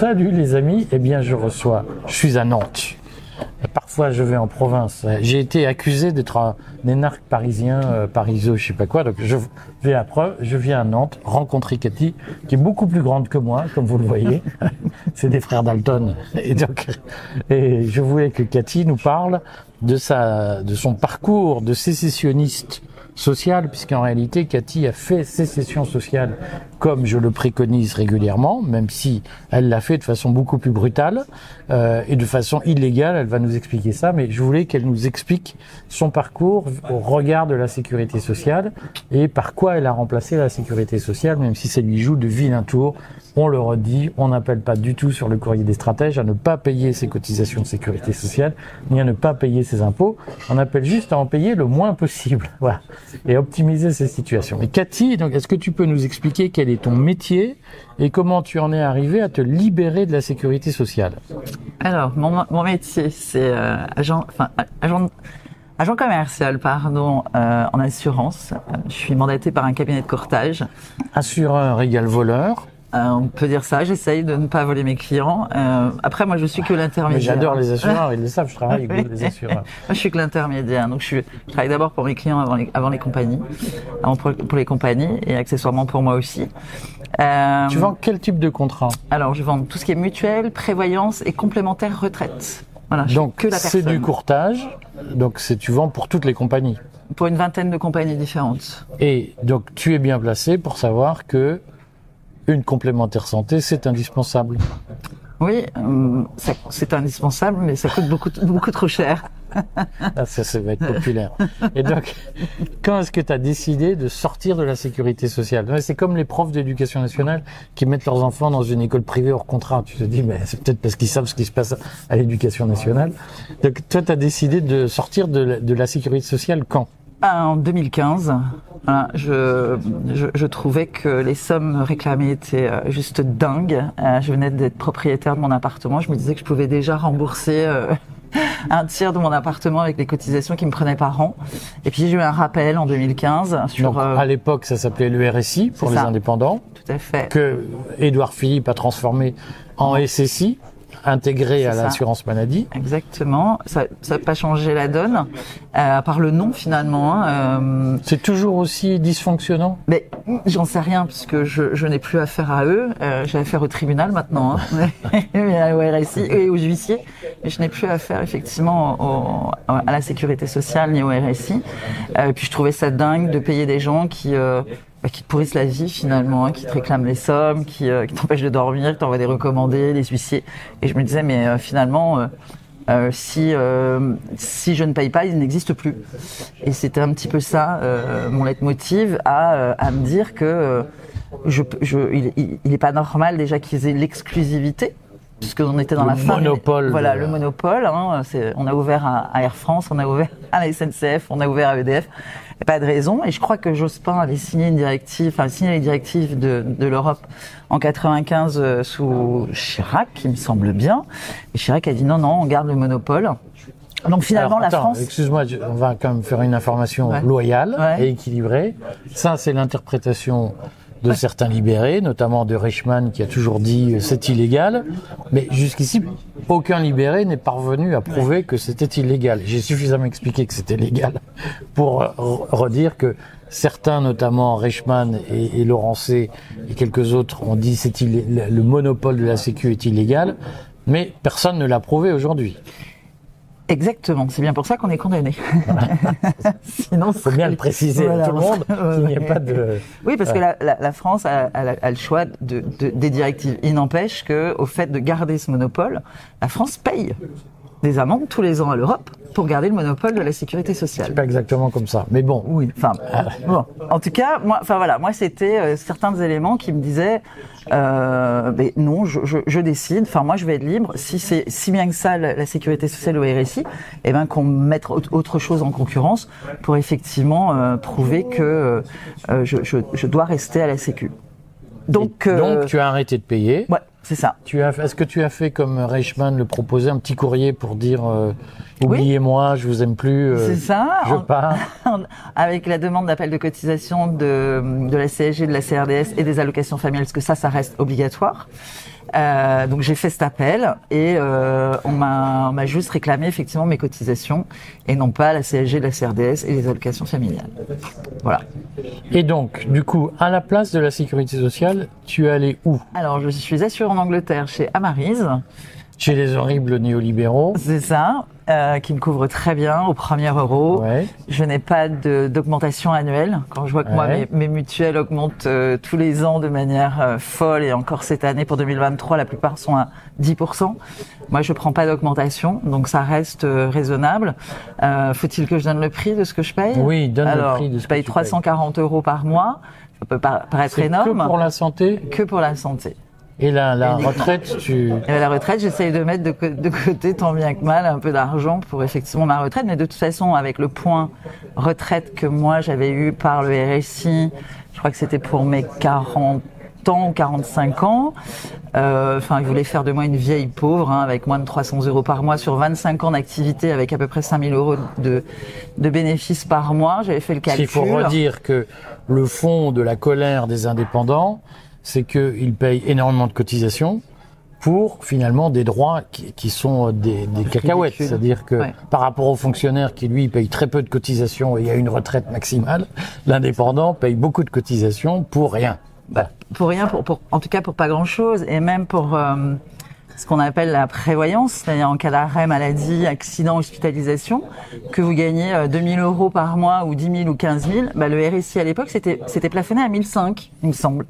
Salut les amis, eh bien je reçois, je suis à Nantes. Parfois je vais en province. J'ai été accusé d'être un énarque parisien, euh, pariso, je sais pas quoi. Donc je vais à preuve, je viens à Nantes rencontrer Cathy, qui est beaucoup plus grande que moi, comme vous le voyez. C'est des frères Dalton. Et donc, et je voulais que Cathy nous parle de sa, de son parcours de sécessionniste sociale, puisqu'en réalité, Cathy a fait sécession sociale comme je le préconise régulièrement, même si elle l'a fait de façon beaucoup plus brutale euh, et de façon illégale. Elle va nous expliquer ça, mais je voulais qu'elle nous explique son parcours au regard de la sécurité sociale et par quoi elle a remplacé la sécurité sociale, même si ça lui joue de vilain tour. On le redit, on n'appelle pas du tout sur le courrier des stratèges à ne pas payer ses cotisations de sécurité sociale, ni à ne pas payer ses impôts. On appelle juste à en payer le moins possible. Voilà et optimiser ces situations. Mais Cathy, donc, est-ce que tu peux nous expliquer quel est ton métier et comment tu en es arrivé à te libérer de la sécurité sociale? Alors, mon, mon métier, c'est euh, agent, enfin, agent, agent commercial, pardon, euh, en assurance. Je suis mandaté par un cabinet de courtage. Assureur égale voleur. Euh, on peut dire ça. J'essaye de ne pas voler mes clients. Euh, après, moi, je suis que l'intermédiaire. J'adore les assureurs. Ils le savent. Je travaille avec les assureurs. moi, je suis que l'intermédiaire. Donc, je, suis, je travaille d'abord pour mes clients avant les, avant les compagnies, avant pour, pour, les compagnies et accessoirement pour moi aussi. Euh, tu vends quel type de contrat? Alors, je vends tout ce qui est mutuelle, prévoyance et complémentaire retraite. Voilà. Donc, c'est du courtage. Donc, c'est tu vends pour toutes les compagnies. Pour une vingtaine de compagnies différentes. Et donc, tu es bien placé pour savoir que une complémentaire santé, c'est indispensable. Oui, euh, c'est indispensable, mais ça coûte beaucoup, beaucoup trop cher. ah, ça, ça va être populaire. Et donc, quand est-ce que tu as décidé de sortir de la sécurité sociale? C'est comme les profs d'éducation nationale qui mettent leurs enfants dans une école privée hors contrat. Tu te dis, mais c'est peut-être parce qu'ils savent ce qui se passe à l'éducation nationale. Donc, toi, tu as décidé de sortir de la, de la sécurité sociale quand? En 2015. Voilà, je, je, je, trouvais que les sommes réclamées étaient euh, juste dingues. Euh, je venais d'être propriétaire de mon appartement. Je me disais que je pouvais déjà rembourser euh, un tiers de mon appartement avec les cotisations qui me prenaient par an. Et puis j'ai eu un rappel en 2015 sur. Donc, à l'époque, ça s'appelait le RSI pour les indépendants. Tout à fait. Que Édouard Philippe a transformé en SSI intégré à l'assurance maladie. Exactement. Ça n'a pas changé la donne, euh, à part le nom finalement. Hein, euh... C'est toujours aussi dysfonctionnant Mais j'en sais rien puisque je, je n'ai plus affaire à eux. Euh, J'ai affaire au tribunal maintenant, hein, au RSI et aux huissiers. Mais je n'ai plus affaire effectivement au, à la sécurité sociale ni au RSI. Euh, et puis je trouvais ça dingue de payer des gens qui euh, bah, qui te pourrissent la vie finalement, hein, qui te réclament les sommes, qui, euh, qui t'empêchent de dormir, qui t'envoient des recommandés, des huissiers. Et je me disais, mais euh, finalement, euh, euh si, si je ne paye pas, ils n'existent plus. Et c'était un petit peu ça, mon leitmotiv, à, à me dire que je, je, il n'est pas normal déjà qu'ils aient l'exclusivité puisque on était dans le la fin. Monopole. Voilà, le monopole. Hein, on a ouvert à, à, Air France, on a ouvert à la SNCF, on a ouvert à EDF. Il pas de raison. Et je crois que Jospin avait signé une directive, enfin signé les directives de, de l'Europe en 95 euh, sous Chirac, qui me semble bien. Et Chirac a dit non, non, on garde le monopole. Donc finalement, Alors, attends, la France. Excuse-moi, on va quand même faire une information Ouais. loyale Ouais. et équilibrée. Ça, c'est l'interprétation de certains libérés, notamment de Reichmann qui a toujours dit euh, c'est illégal. Mais jusqu'ici, aucun libéré n'est parvenu à prouver que c'était illégal. J'ai suffisamment expliqué que c'était légal pour euh, re- redire que certains, notamment Reichmann et, et Laurencé et quelques autres, ont dit c'est le monopole de la Sécu est illégal. Mais personne ne l'a prouvé aujourd'hui. Exactement. C'est bien pour ça qu'on est condamné. Sinon, Il faut bien le préciser à tout le monde qu'il n'y a pas de... Oui, parce que la, la, la France a, a- a le choix de, de- des directives. Il n'empêche que, au fait de garder ce monopole, la France paye des amendes tous les ans à l'Europe pour garder le monopole de la sécurité sociale. pas exactement comme ça. Mais bon, Oui, enfin, bon. En tout cas, moi, enfin voilà, moi c'était euh, certains éléments qui me disaient, euh, mais non, je, je, je décide. Enfin, moi, je vais être libre. Si c'est si bien que ça la, la sécurité sociale au RSI, eh ben qu'on mette au- autre chose en concurrence pour effectivement euh, prouver que euh, je, je, je dois rester à la Sécu. Donc, Et euh, donc tu as arrêté de payer. ouais, C'est ça. Tu as, est-ce que tu as fait comme Reichmann le proposait, un petit courrier pour dire euh, oubliez-moi, je vous aime plus, euh, C'est ça. je En- pars. avec la demande d'appel de cotisation de, de la CSG, de la CRDS et des allocations familiales, parce que ça, ça reste obligatoire? Euh, donc j'ai fait cet appel et euh, on m'a juste réclamé effectivement mes cotisations et non pas la CSG, la CRDS et les allocations familiales. Voilà. Et donc, du coup, à la place de la sécurité sociale, tu es allé où? Alors je suis assurée en Angleterre chez Amarise, Chez les horribles néolibéraux. c'est ça, euh, qui me couvre très bien au premier euro. Ouais. Je n'ai pas d'augmentation annuelle. Quand je vois que moi, mes, mes mutuelles augmentent euh, tous les ans de manière euh, folle, et encore cette année, pour 2023, la plupart sont à 10%. Moi, je prends pas d'augmentation, donc ça reste euh, raisonnable. Euh, Faut-il que je donne le prix de ce que je paye? Oui, donne le prix de ce je que paye tu payes. 340 euros par mois. Ça peut paraître énorme. que pour la santé? Que pour la santé. Et la, la Et retraite, tu... Et la retraite, j'essaye de mettre de, côté tant bien que mal un peu d'argent pour effectivement ma retraite. Mais de toute façon, avec le point retraite que moi j'avais eu par le RSI, je crois que c'était pour mes 40 ans ou 45 ans. Euh, Enfin, ils voulaient faire de moi une vieille pauvre hein, avec moins de 300 euros par mois sur 25 ans d'activité avec à peu près 5000 euros de, de bénéfices par mois. J'avais fait le calcul. Il faut redire que le fond de la colère des indépendants, c'est qu'ils payent énormément de cotisations pour finalement des droits qui, qui sont des, des cacahuètes. C'est-à-dire que Ouais. par rapport aux fonctionnaires qui, lui, payent très peu de cotisations et il y a une retraite maximale, l'indépendant paye beaucoup de cotisations pour rien. Bah, pour rien, pour, pour, en tout cas pour pas grand chose, et même pour euh, ce qu'on appelle la prévoyance, c'est-à-dire en cas d'arrêt, maladie, accident, hospitalisation, que vous gagnez euh, 2000 euros par mois ou 10 000 ou 15 000, bah, le RSI à l'époque c'était c'était plafonné à 1005, il me semble.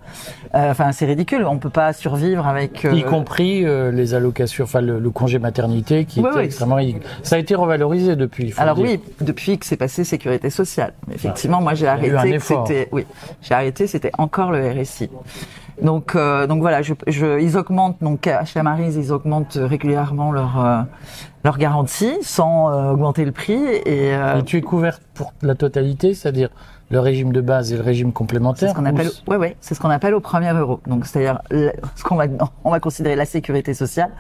Euh, Enfin c'est ridicule, on peut pas survivre avec. euh, Y compris euh, les allocations, enfin le, le congé maternité qui Ouais, était ouais. extrêmement ridicule. Ça a été revalorisé depuis. faut Alors le dire. oui, depuis que c'est passé sécurité sociale. Effectivement, moi j'ai arrêté. C'était, oui, j'ai arrêté. C'était encore le RSI. Donc, euh, donc voilà, je, je, ils augmentent. Donc Amaris, ils augmentent régulièrement leur euh, leur garantie sans euh, augmenter le prix. Et euh, Et tu es couverte pour la totalité, c'est-à-dire le régime de base et le régime c'est complémentaire ce qu'on appelle, ou- ouais, ouais, c'est ce qu'on appelle au premier euro. Donc c'est-à-dire ce qu'on va, on va considérer la sécurité sociale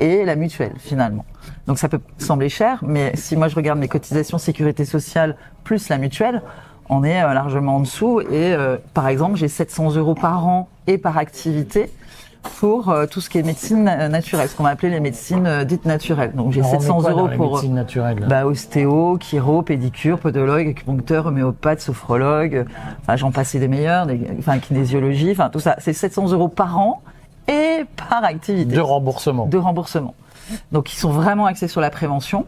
et la mutuelle finalement. Donc ça peut sembler cher, mais si moi je regarde mes cotisations sécurité sociale plus la mutuelle, on est euh, largement en dessous. Et euh, par exemple, j'ai 700 euros par an et par activité pour euh, tout ce qui est médecine naturelle, ce qu'on va appeler les médecines euh, dites naturelles. Donc j'ai Alors, on met 700 quoi dans euros pour bah, ostéo, chiro, pédicure, podologue, acupuncteur, homéopathe, sophrologue, enfin j'en passais des meilleurs, des, enfin kinésiologie, enfin tout ça, c'est 700 euros par an et par activité de remboursement. de remboursement. Donc ils sont vraiment axés sur la prévention.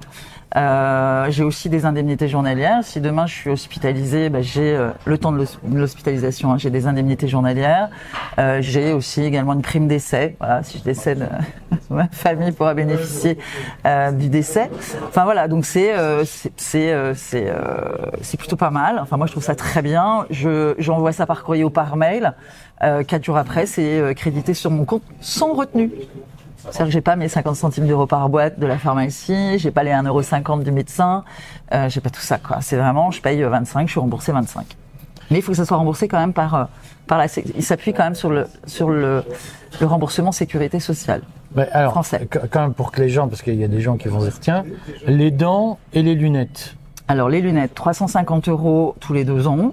Euh, j'ai aussi des indemnités journalières. Si demain je suis hospitalisée, bah, j'ai euh, le temps de l'hos- de l'hospitalisation, hein, j'ai des indemnités journalières. Euh, j'ai aussi également une prime d'essai. Voilà, si je décède, euh, ma famille pourra bénéficier euh, du décès. Enfin voilà, donc c'est c'est c'est c'est plutôt pas mal. Enfin moi je trouve ça très bien. Je j'envoie ça par courrier ou par mail. Euh, quatre jours après, c'est crédité sur mon compte sans retenue. C'est-à-dire que j'ai pas mes 50 centimes d'euros par boîte de la pharmacie, j'ai pas les 1,50€ du médecin, euh, j'ai pas tout ça quoi. C'est vraiment, je paye 25, je suis remboursé 25. Mais il faut que ça soit remboursé quand même par euh, par la. Il s'appuie quand même sur le sur le, le remboursement sécurité sociale. Bah, alors, Français. qu- quand même pour que les gens, parce qu'il y a des gens qui vont dire tiens, les dents et les lunettes. Alors les lunettes, 350 euros tous les deux ans.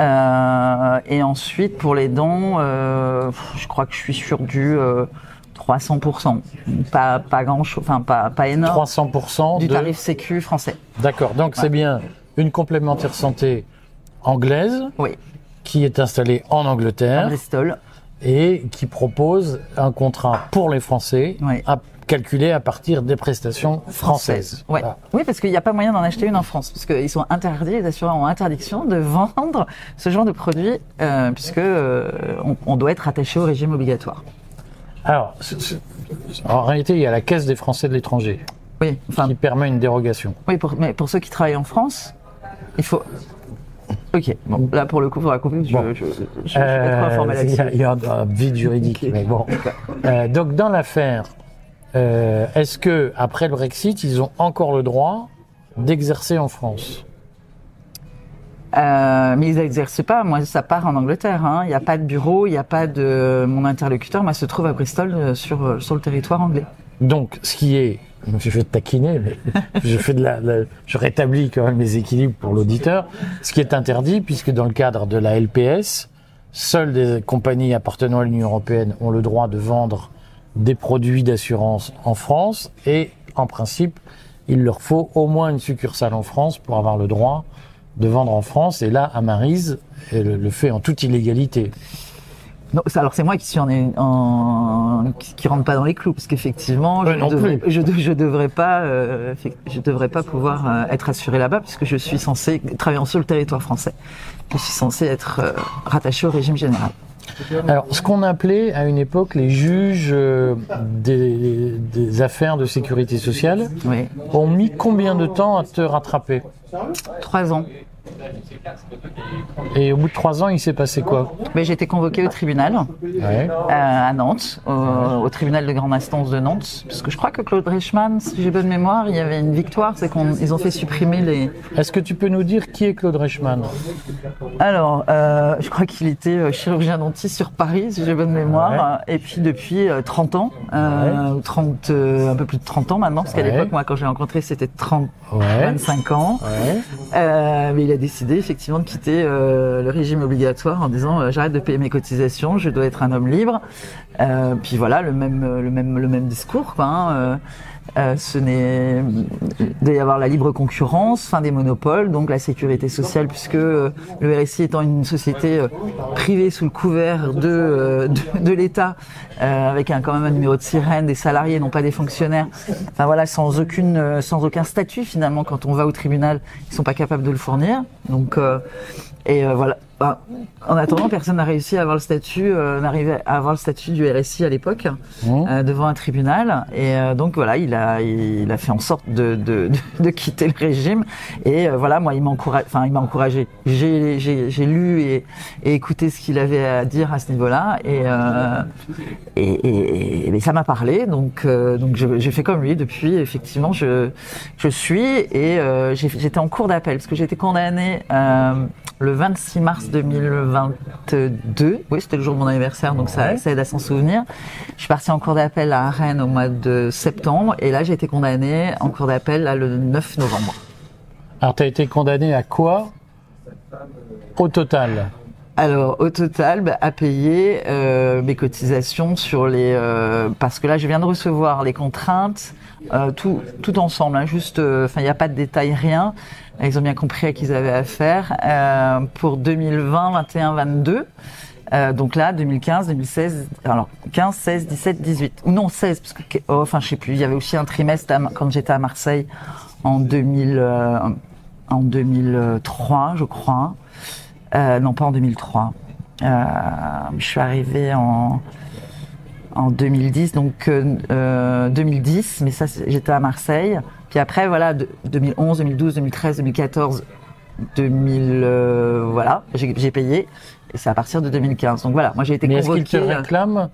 Euh, et ensuite pour les dents, euh, je crois que je suis sur du euh, 300%. Pas pas grand chose, enfin pas pas énorme. 300% Du de. tarif sécu français. D'accord. Donc c'est bien une complémentaire santé anglaise Oui. qui est installée en À Angleterre Bristol. et qui propose un contrat pour les Français Oui. à calculer à partir des prestations françaises. Ouais. Voilà. Oui, parce qu'il n'y a pas moyen d'en acheter une en France, parce qu'ils sont interdits, les assureurs ont interdiction de vendre ce genre de produit, euh, puisque euh, on, on doit être attaché au régime obligatoire. Alors, c- c- en réalité, il y a la Caisse des Français de l'étranger Oui, enfin, qui permet une dérogation. oui, pour, mais pour ceux qui travaillent en France, il faut. Ok, bon, là pour le coup, il faudra couper. Je, Bon. je, je, je pas Euh, il y a- là-dessus. il y a un, vide juridique, mais bon. Euh, donc dans l'affaire, euh, est-ce que après le Brexit, ils ont encore le droit d'exercer en France? Euh, mais ils n'exercent pas. Moi, ça part en Angleterre. hein. Il n'y a pas de bureau, il n'y a pas de mon interlocuteur. Moi, se trouve à Bristol euh, sur euh, sur le territoire anglais. Donc, ce qui est, je vais te taquiner, mais je fais de la, la- je rétablis quand même les équilibres pour l'auditeur. Ce qui est interdit, puisque dans le cadre de la LPS, seules des compagnies appartenant à l'Union européenne ont le droit de vendre des produits d'assurance en France, et en principe, il leur faut au moins une succursale en France pour avoir le droit de vendre en France. Et là, Amarise elle le fait en toute illégalité. Non, alors c'est moi qui suis en, en qui, rentre pas dans les clous parce qu'effectivement je, devrais, je, de- je devrais pas euh, je devrais pas pouvoir euh, être assuré là-bas puisque je suis censé travaillant sur le territoire français. Je suis censé être euh, rattaché au régime général. Alors, ce qu'on appelait à une époque les juges euh, des, des affaires de sécurité sociale Oui, ont mis combien de temps à te rattraper? Trois ans. Et au bout de trois ans, il s'est passé quoi j'ai été convoqué au tribunal ouais. euh, à Nantes, au, au tribunal de grande instance de Nantes, parce que je crois que Claude Reichmann, si j'ai bonne mémoire, il y avait une victoire, c'est qu'ils ont fait supprimer les. Est-ce que tu peux nous dire qui est Claude Reichmann? Alors, euh, je crois qu'il était euh, chirurgien dentiste sur Paris, si j'ai bonne mémoire, et puis depuis euh, 30 ans, euh, ou 30, un peu plus de 30 ans maintenant, parce qu'à l'époque, moi, quand j'ai rencontré, c'était 30, Ouais. 25 ans. Mais il a décidé effectivement de quitter euh, le régime obligatoire en disant euh, j'arrête de payer mes cotisations, je dois être un homme libre. Euh, puis voilà le même le même le même discours quoi. hein, euh, ce n'est doit y avoir la libre concurrence, fin des monopoles, donc la sécurité sociale puisque euh, le RSI étant une société euh, privée sous le couvert de euh, de, de l'État euh, avec un quand même un numéro de sirène, des salariés non pas des fonctionnaires. Enfin voilà sans aucune euh, sans aucun statut finalement quand on va au tribunal, ils sont pas capables de le fournir. Donc et voilà. Bah, en attendant, personne n'a réussi à avoir le statut, euh, à avoir le statut du RSI à l'époque Mmh. euh, devant un tribunal. Et euh, donc voilà, il a, il a fait en sorte de, de, de, de quitter le régime. Et euh, voilà, moi, il m'a encouragé. Enfin, il m'a encouragé. J'ai, j'ai, j'ai lu et, et écouté ce qu'il avait à dire à ce niveau-là. Et, et, et, et- mais ça m'a parlé. Donc, donc je- j'ai fait comme lui. Depuis, effectivement, je, je suis et j'étais en cours d'appel parce que j'ai été condamnée le 26 mars 2022. Oui, c'était le jour de mon anniversaire, donc ça, ça aide à s'en souvenir. Je suis partie en cours d'appel à Rennes au mois de septembre et là j'ai été condamnée en cours d'appel le 9 novembre. Alors, tu as été condamné à quoi Au total? Alors au total, bah, à payer euh, mes cotisations sur les euh, parce que là je viens de recevoir les contraintes euh, tout tout ensemble, hein, juste euh, enfin il n'y a pas de détails rien. Ils ont bien compris à qui ils avaient affaire euh, pour 2020, 21, 22. Euh, donc là, 2015, 2016, alors 15, 16, 17, 18, ou non 16, parce que oh, enfin je sais plus. Il y avait aussi un trimestre quand j'étais à Marseille en 2000, euh, en 2003, je crois. Euh, non, pas en 2003. Euh, je suis arrivée en en 2010, donc euh, euh, 2010, mais ça j'étais à Marseille. Puis après voilà, de- 2011, 2012, 2013, 2014, 2000, euh, voilà, j'ai payé. Et c'est à partir de 2015. Donc voilà, moi j'ai été Mais est-ce qu'il te convoquée. euh, réclame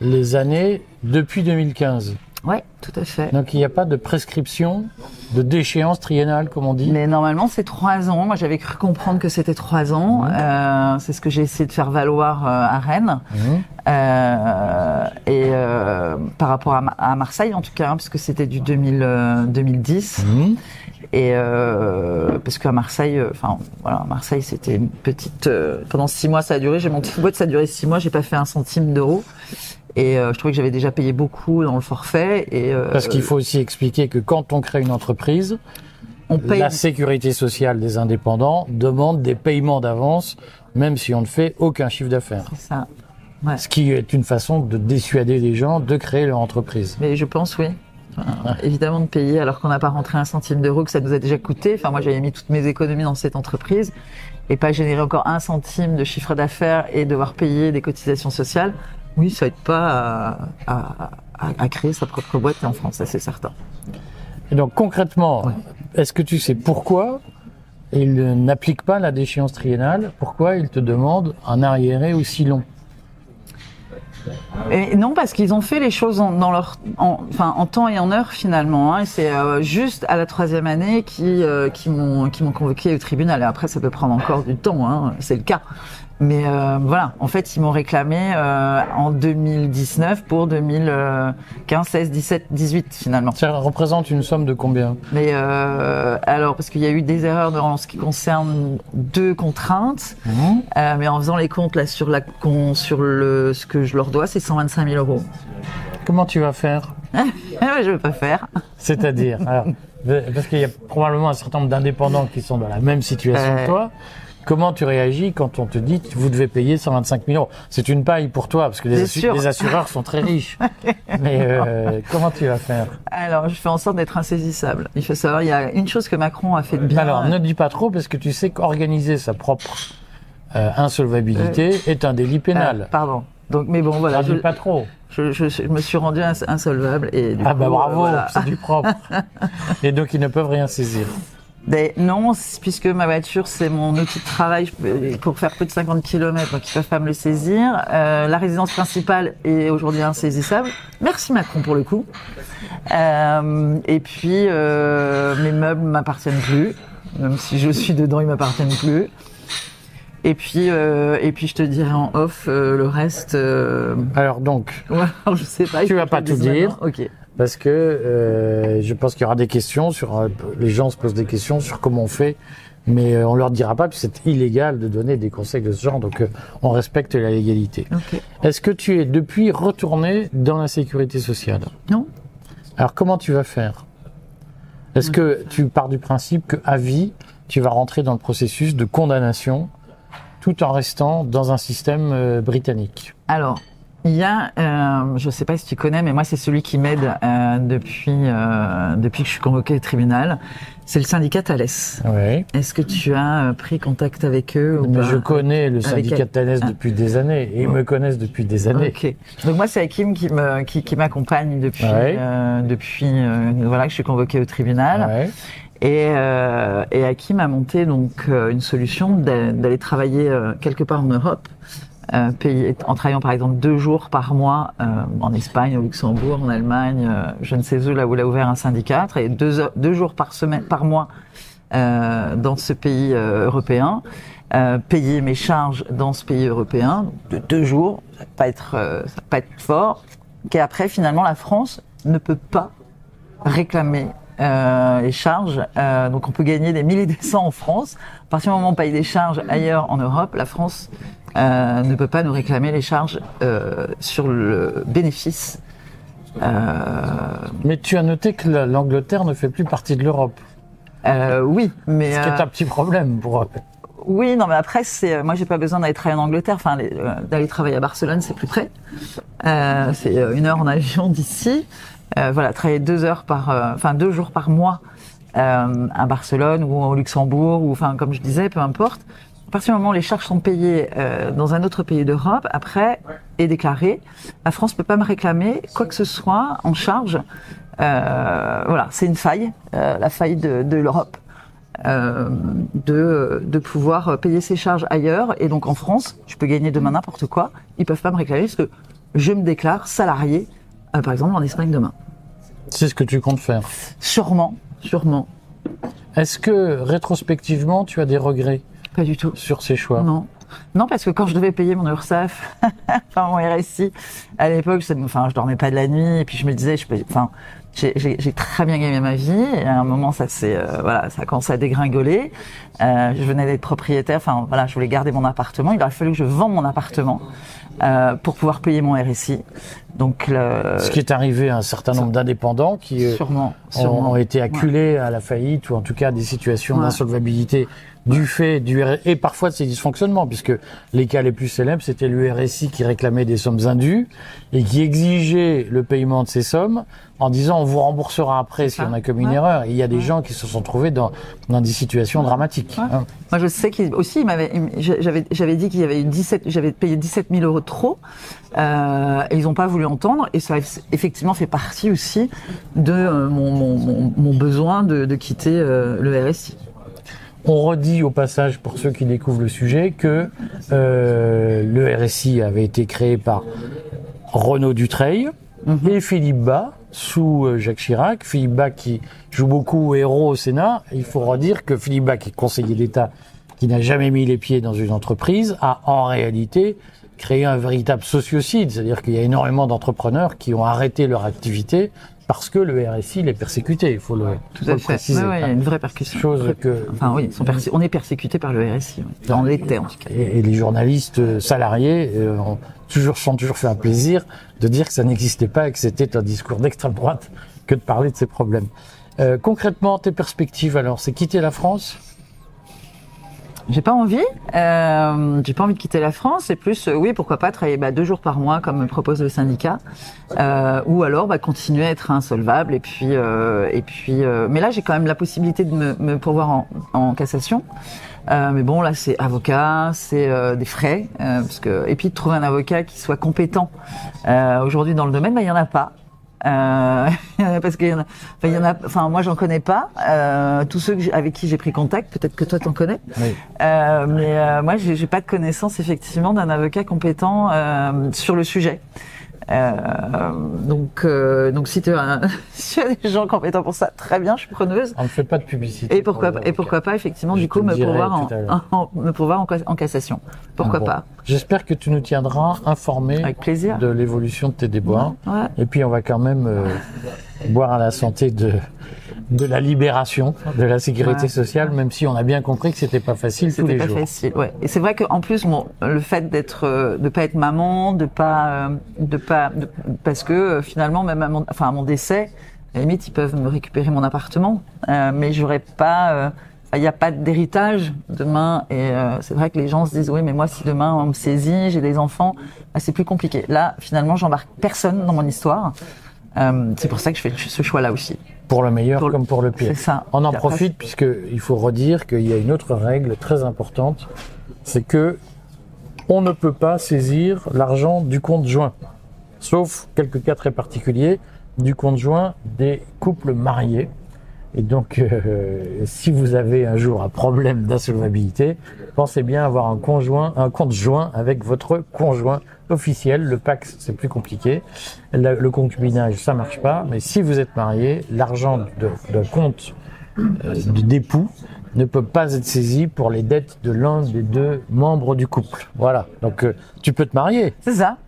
les années depuis 2015 Ouais, tout à fait. Donc, il n'y a pas de prescription, de déchéance triennale, comme on dit Mais normalement, c'est trois ans. Moi, j'avais cru comprendre que c'était trois ans. Euh, c'est ce que j'ai essayé de faire valoir euh, à Rennes. Mhm. Euh, et par rapport à, Ma- à Marseille, en tout cas, hein, puisque c'était du 2000, euh, 2010. Mhm. Et parce qu'à Marseille, enfin voilà, Marseille, c'était une petite. pendant six mois, ça a duré. J'ai monté une boîte, ça a duré six mois. J'ai pas fait un centime d'euro. Et euh, je trouvais que j'avais déjà payé beaucoup dans le forfait. Et euh, Parce qu'il faut aussi expliquer que quand on crée une entreprise, on paye. la sécurité sociale des indépendants demande des paiements d'avance, même si on ne fait aucun chiffre d'affaires. ça. Ce qui est une façon de dissuader les gens de créer leur entreprise. Mais je pense, oui. Enfin, Évidemment de payer alors qu'on n'a pas rentré un centime d'euro que ça nous a déjà coûté. Enfin, moi, j'avais mis toutes mes économies dans cette entreprise et pas générer encore un centime de chiffre d'affaires et devoir payer des cotisations sociales. Oui, ça aide pas à, à- à- à créer sa propre boîte en France, ça c'est certain. Et donc concrètement, est-ce que tu sais pourquoi il n'applique pas la déchéance triennale? Pourquoi il te demande un arriéré aussi long? Et non, parce qu'ils ont fait les choses en, dans leur, en, enfin, en temps et en heure finalement. Hein, c'est euh, juste à la troisième année qui, euh, qui m'ont, qui m'ont convoqué au tribunal. Et après, ça peut prendre encore du temps. Hein, c'est le cas. Mais euh, voilà, en fait, ils m'ont réclamé euh, en 2019 pour 2015, 16, 17, 18 finalement. Ça représente une somme de combien? Mais euh, alors, parce qu'il y a eu des erreurs en ce qui concerne deux contraintes, euh, mais en faisant les comptes là sur la con, sur le ce que je leur dois, c'est 125 000 euros. Comment tu vas faire? Je veux pas faire. C'est-à-dire Parce qu'il y a probablement un certain nombre d'indépendants qui sont dans la même situation Euh. que toi. Comment tu réagis quand on te dit que vous devez payer 125 000 euros? C'est une paille pour toi, parce que les, assureurs sont très riches. Mais euh, comment tu vas faire? Alors, je fais en sorte d'être insaisissable. Il faut savoir, il y a une chose que Macron a fait de bien. Alors, ne dis pas trop, parce que tu sais qu'organiser sa propre euh, insolvabilité est un délit Euh, pénal. pardon. Donc, mais bon, voilà, je, dis pas trop. je, je- je me suis rendu ins- insolvable et du Ah coup, bah euh, bravo, voilà. c'est du propre. Et donc ils ne peuvent rien saisir. Ben, non, puisque ma voiture c'est mon outil de travail peux- pour faire plus de 50 km, donc ils peuvent pas me le saisir. Euh, la résidence principale est aujourd'hui insaisissable. Merci Macron pour le coup. Euh, et puis euh, mes meubles m'appartiennent plus, même si je suis dedans, ils m'appartiennent plus. Et puis euh, et puis je te dirai en off euh, le reste. Euh, Alors donc, alors, je sais pas. Tu vas pas tout dire. Ok. Parce que euh, je pense qu'il y aura des questions sur euh, les gens se posent des questions sur comment on fait, mais euh, on leur dira pas que c'est illégal de donner des conseils de ce genre, donc euh, on respecte la légalité. Ok. Est-ce que tu es depuis retourné dans la sécurité sociale? Non. Alors comment tu vas faire? Est-ce que tu pars du principe que à vie, tu vas rentrer dans le processus de condamnation tout en restant dans un système euh, britannique? Alors, il y a, euh, je sais pas si tu connais, mais moi c'est celui qui m'aide euh, depuis euh, depuis que je suis convoqué au tribunal. C'est le syndicat Thales. Oui. Est-ce que tu as euh, pris contact avec eux ou Mais pas je connais le syndicat Thalès Ah. depuis des années et ils me connaissent depuis des années. Ok. Donc moi c'est Hakim qui me qui, qui m'accompagne depuis Ouais. euh, depuis euh, voilà que je suis convoqué au tribunal. Ouais. Et, euh, et Hakim a monté donc une solution d'a- d'aller travailler quelque part en Europe, euh, payer- en travaillant par exemple deux jours par mois euh, en Espagne, au Luxembourg, en Allemagne, euh, je ne sais où, là où il a ouvert un syndicat, travailler deux, deux jours par semaine, par mois euh, dans ce pays euh, européen, euh, payer mes charges dans ce pays européen de deux jours, ça va pas être, ça pas être fort. Qu'après finalement la France ne peut pas réclamer euh, les charges. Euh, donc on peut gagner des milliers des cents en France. À partir du moment où on paye des charges ailleurs en Europe, la France euh, ne peut pas nous réclamer les charges euh, sur le bénéfice. Euh, Mais tu as noté que la- l'Angleterre ne fait plus partie de l'Europe. euh, oui, mais Ce qui est euh, un petit problème pour oui, non, mais après c'est, moi j'ai pas besoin d'aller travailler en Angleterre. Enfin, aller, d'aller travailler à Barcelone, c'est plus près. Euh, c'est une heure en avion d'ici. Euh, voilà, travailler deux heures par, euh, enfin deux jours par mois euh, à Barcelone ou au Luxembourg ou enfin comme je disais, peu importe. À partir du moment où les charges sont payées euh, dans un autre pays d'Europe, après et déclarées, la France peut pas me réclamer quoi que ce soit en charge. Euh, voilà, c'est une faille, euh, la faille de, de l'Europe euh, de, de pouvoir payer ses charges ailleurs. Et donc en France, je peux gagner demain n'importe quoi. Ils peuvent pas me réclamer parce que je me déclare salarié, euh, par exemple en Espagne demain. C'est ce que tu comptes faire. Sûrement, sûrement. Est-ce que rétrospectivement, tu as des regrets? Pas du tout. sur ces choix Non. Non, parce que quand je devais payer mon URSAF, enfin mon RSI, à l'époque, enfin, je dormais pas de la nuit, et puis je me disais, je peux, enfin, j'ai- très bien gagné ma vie, et à un moment, ça s'est, euh, voilà, ça a commencé à dégringoler. Euh, je venais d'être propriétaire, enfin, voilà, je voulais garder mon appartement. Il aurait fallu que je vende mon appartement euh, pour pouvoir payer mon RSI. Donc, le, Ce qui est arrivé à un certain nombre d'indépendants qui euh, sûrement, ont, sûrement. ont été acculés à la faillite ou en tout cas à des situations Ouais. d'insolvabilité du fait du et parfois de ces dysfonctionnements puisque les cas les plus célèbres c'était le RSI qui réclamait des sommes indues et qui exigeait le paiement de ces sommes en disant on vous remboursera après si on a commis une erreur. Et il y a des gens qui se sont trouvés dans, dans des situations dramatiques. Hein. Moi, je sais qu'il aussi, j'avais, j'avais dit qu'il y avait eu 17, j'avais payé 17 000 euros trop, euh, et ils n'ont pas voulu entendre, et ça a effectivement fait partie aussi de euh, mon, mon, mon, mon besoin de, de quitter euh, le RSI. On redit au passage, pour ceux qui découvrent le sujet, que euh, le RSI avait été créé par Renaud Dutreil et Philippe Bas sous euh, Jacques Chirac. Philippe Bas qui joue beaucoup héros au Sénat. Il faut redire que Philippe Bas, qui est conseiller d'État, qui n'a jamais mis les pieds dans une entreprise, a en réalité créé un véritable sociocide. C'est-à-dire qu'il y a énormément d'entrepreneurs qui ont arrêté leur activité parce que le RSI les persécuté. Il faut le, Tout faut à le fait. préciser. Ouais, il y a une vraie percussion. Chose que- Enfin oui, on est persécuté par le RSI. oui. Dans l'été en tout cas. Et, et les journalistes euh, salariés euh, ont toujours, sont toujours fait un plaisir de dire que ça n'existait pas et que c'était un discours d'extrême droite que de parler de ces problèmes. Euh, concrètement, tes perspectives alors, c'est quitter la France J'ai pas envie. Euh, j'ai pas envie de quitter la France. Et plus, euh, oui, pourquoi pas travailler bah, deux jours par mois comme me propose le syndicat, euh, ou alors bah, continuer à être insolvable. Et puis, euh, et puis. euh, mais là, j'ai quand même la possibilité de me, me pourvoir en, en cassation. Mais bon, là, c'est avocat, c'est des frais, parce que et puis de trouver un avocat qui soit compétent aujourd'hui dans le domaine, bah, il y en a pas. Euh, parce qu'il y en a, enfin, il y en a, enfin, moi, j'en connais pas. Euh, tous ceux avec qui j'ai pris contact, peut-être que toi, t'en connais. Oui. Euh, mais euh, moi, j'ai pas de connaissance effectivement d'un avocat compétent euh, sur le sujet. Euh, donc, euh, donc si tu as, si as des gens compétents pour ça, très bien, je suis preneuse. On ne fait pas de publicité. Et pourquoi, pour et pourquoi pas effectivement Je du coup me pourvoir en, me pourvoir en cassation. Pourquoi Bon. pas J'espère que tu nous tiendras informés Avec plaisir. de l'évolution de tes déboires. Ouais. Et puis on va quand même euh, boire à la santé de, de la libération de la sécurité Ouais. sociale, même si on a bien compris que c'était pas facile tous les pas jours. facile, ouais. Et c'est vrai qu'en plus, bon, le fait d'être, euh, de pas être maman, de pas, euh, de pas, de- parce que finalement, même à mon, enfin à mon décès, à la limite, ils peuvent me récupérer mon appartement, euh, mais j'aurais pas, euh, il n'y a pas d'héritage demain. Et euh, c'est vrai que les gens se disent, oui, mais moi, si demain on me saisit, j'ai des enfants, bah, c'est plus compliqué. Là, finalement, j'embarque personne dans mon histoire. Euh, c'est pour ça que je fais ce choix-là aussi. Pour le meilleur Pour comme pour le pire. Ça. On en profite puisqu'il faut redire qu'il y a une autre règle très importante, c'est que on ne peut pas saisir l'argent du compte joint, sauf quelques cas très particuliers, du compte joint des couples mariés. Et donc, euh, si vous avez un jour un problème d'insolvabilité, pensez bien avoir un conjoint, un compte joint avec votre conjoint officiel. Le Pax, c'est plus compliqué. Le, concubinage, ça marche pas. Mais si vous êtes marié, l'argent de- d'un compte euh, de- d'époux ne peut pas être saisi pour les dettes de l'un des deux membres du couple. Voilà. Donc, euh, tu peux te marier. C'est ça.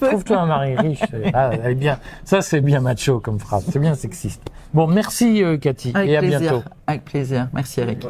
Trouve-toi un mari riche. Ah, elle est bien. Ça, c'est bien macho comme phrase. C'est bien sexiste. Bon, merci, euh, Cathy. Avec et à plaisir. bientôt. Avec plaisir. Merci Eric.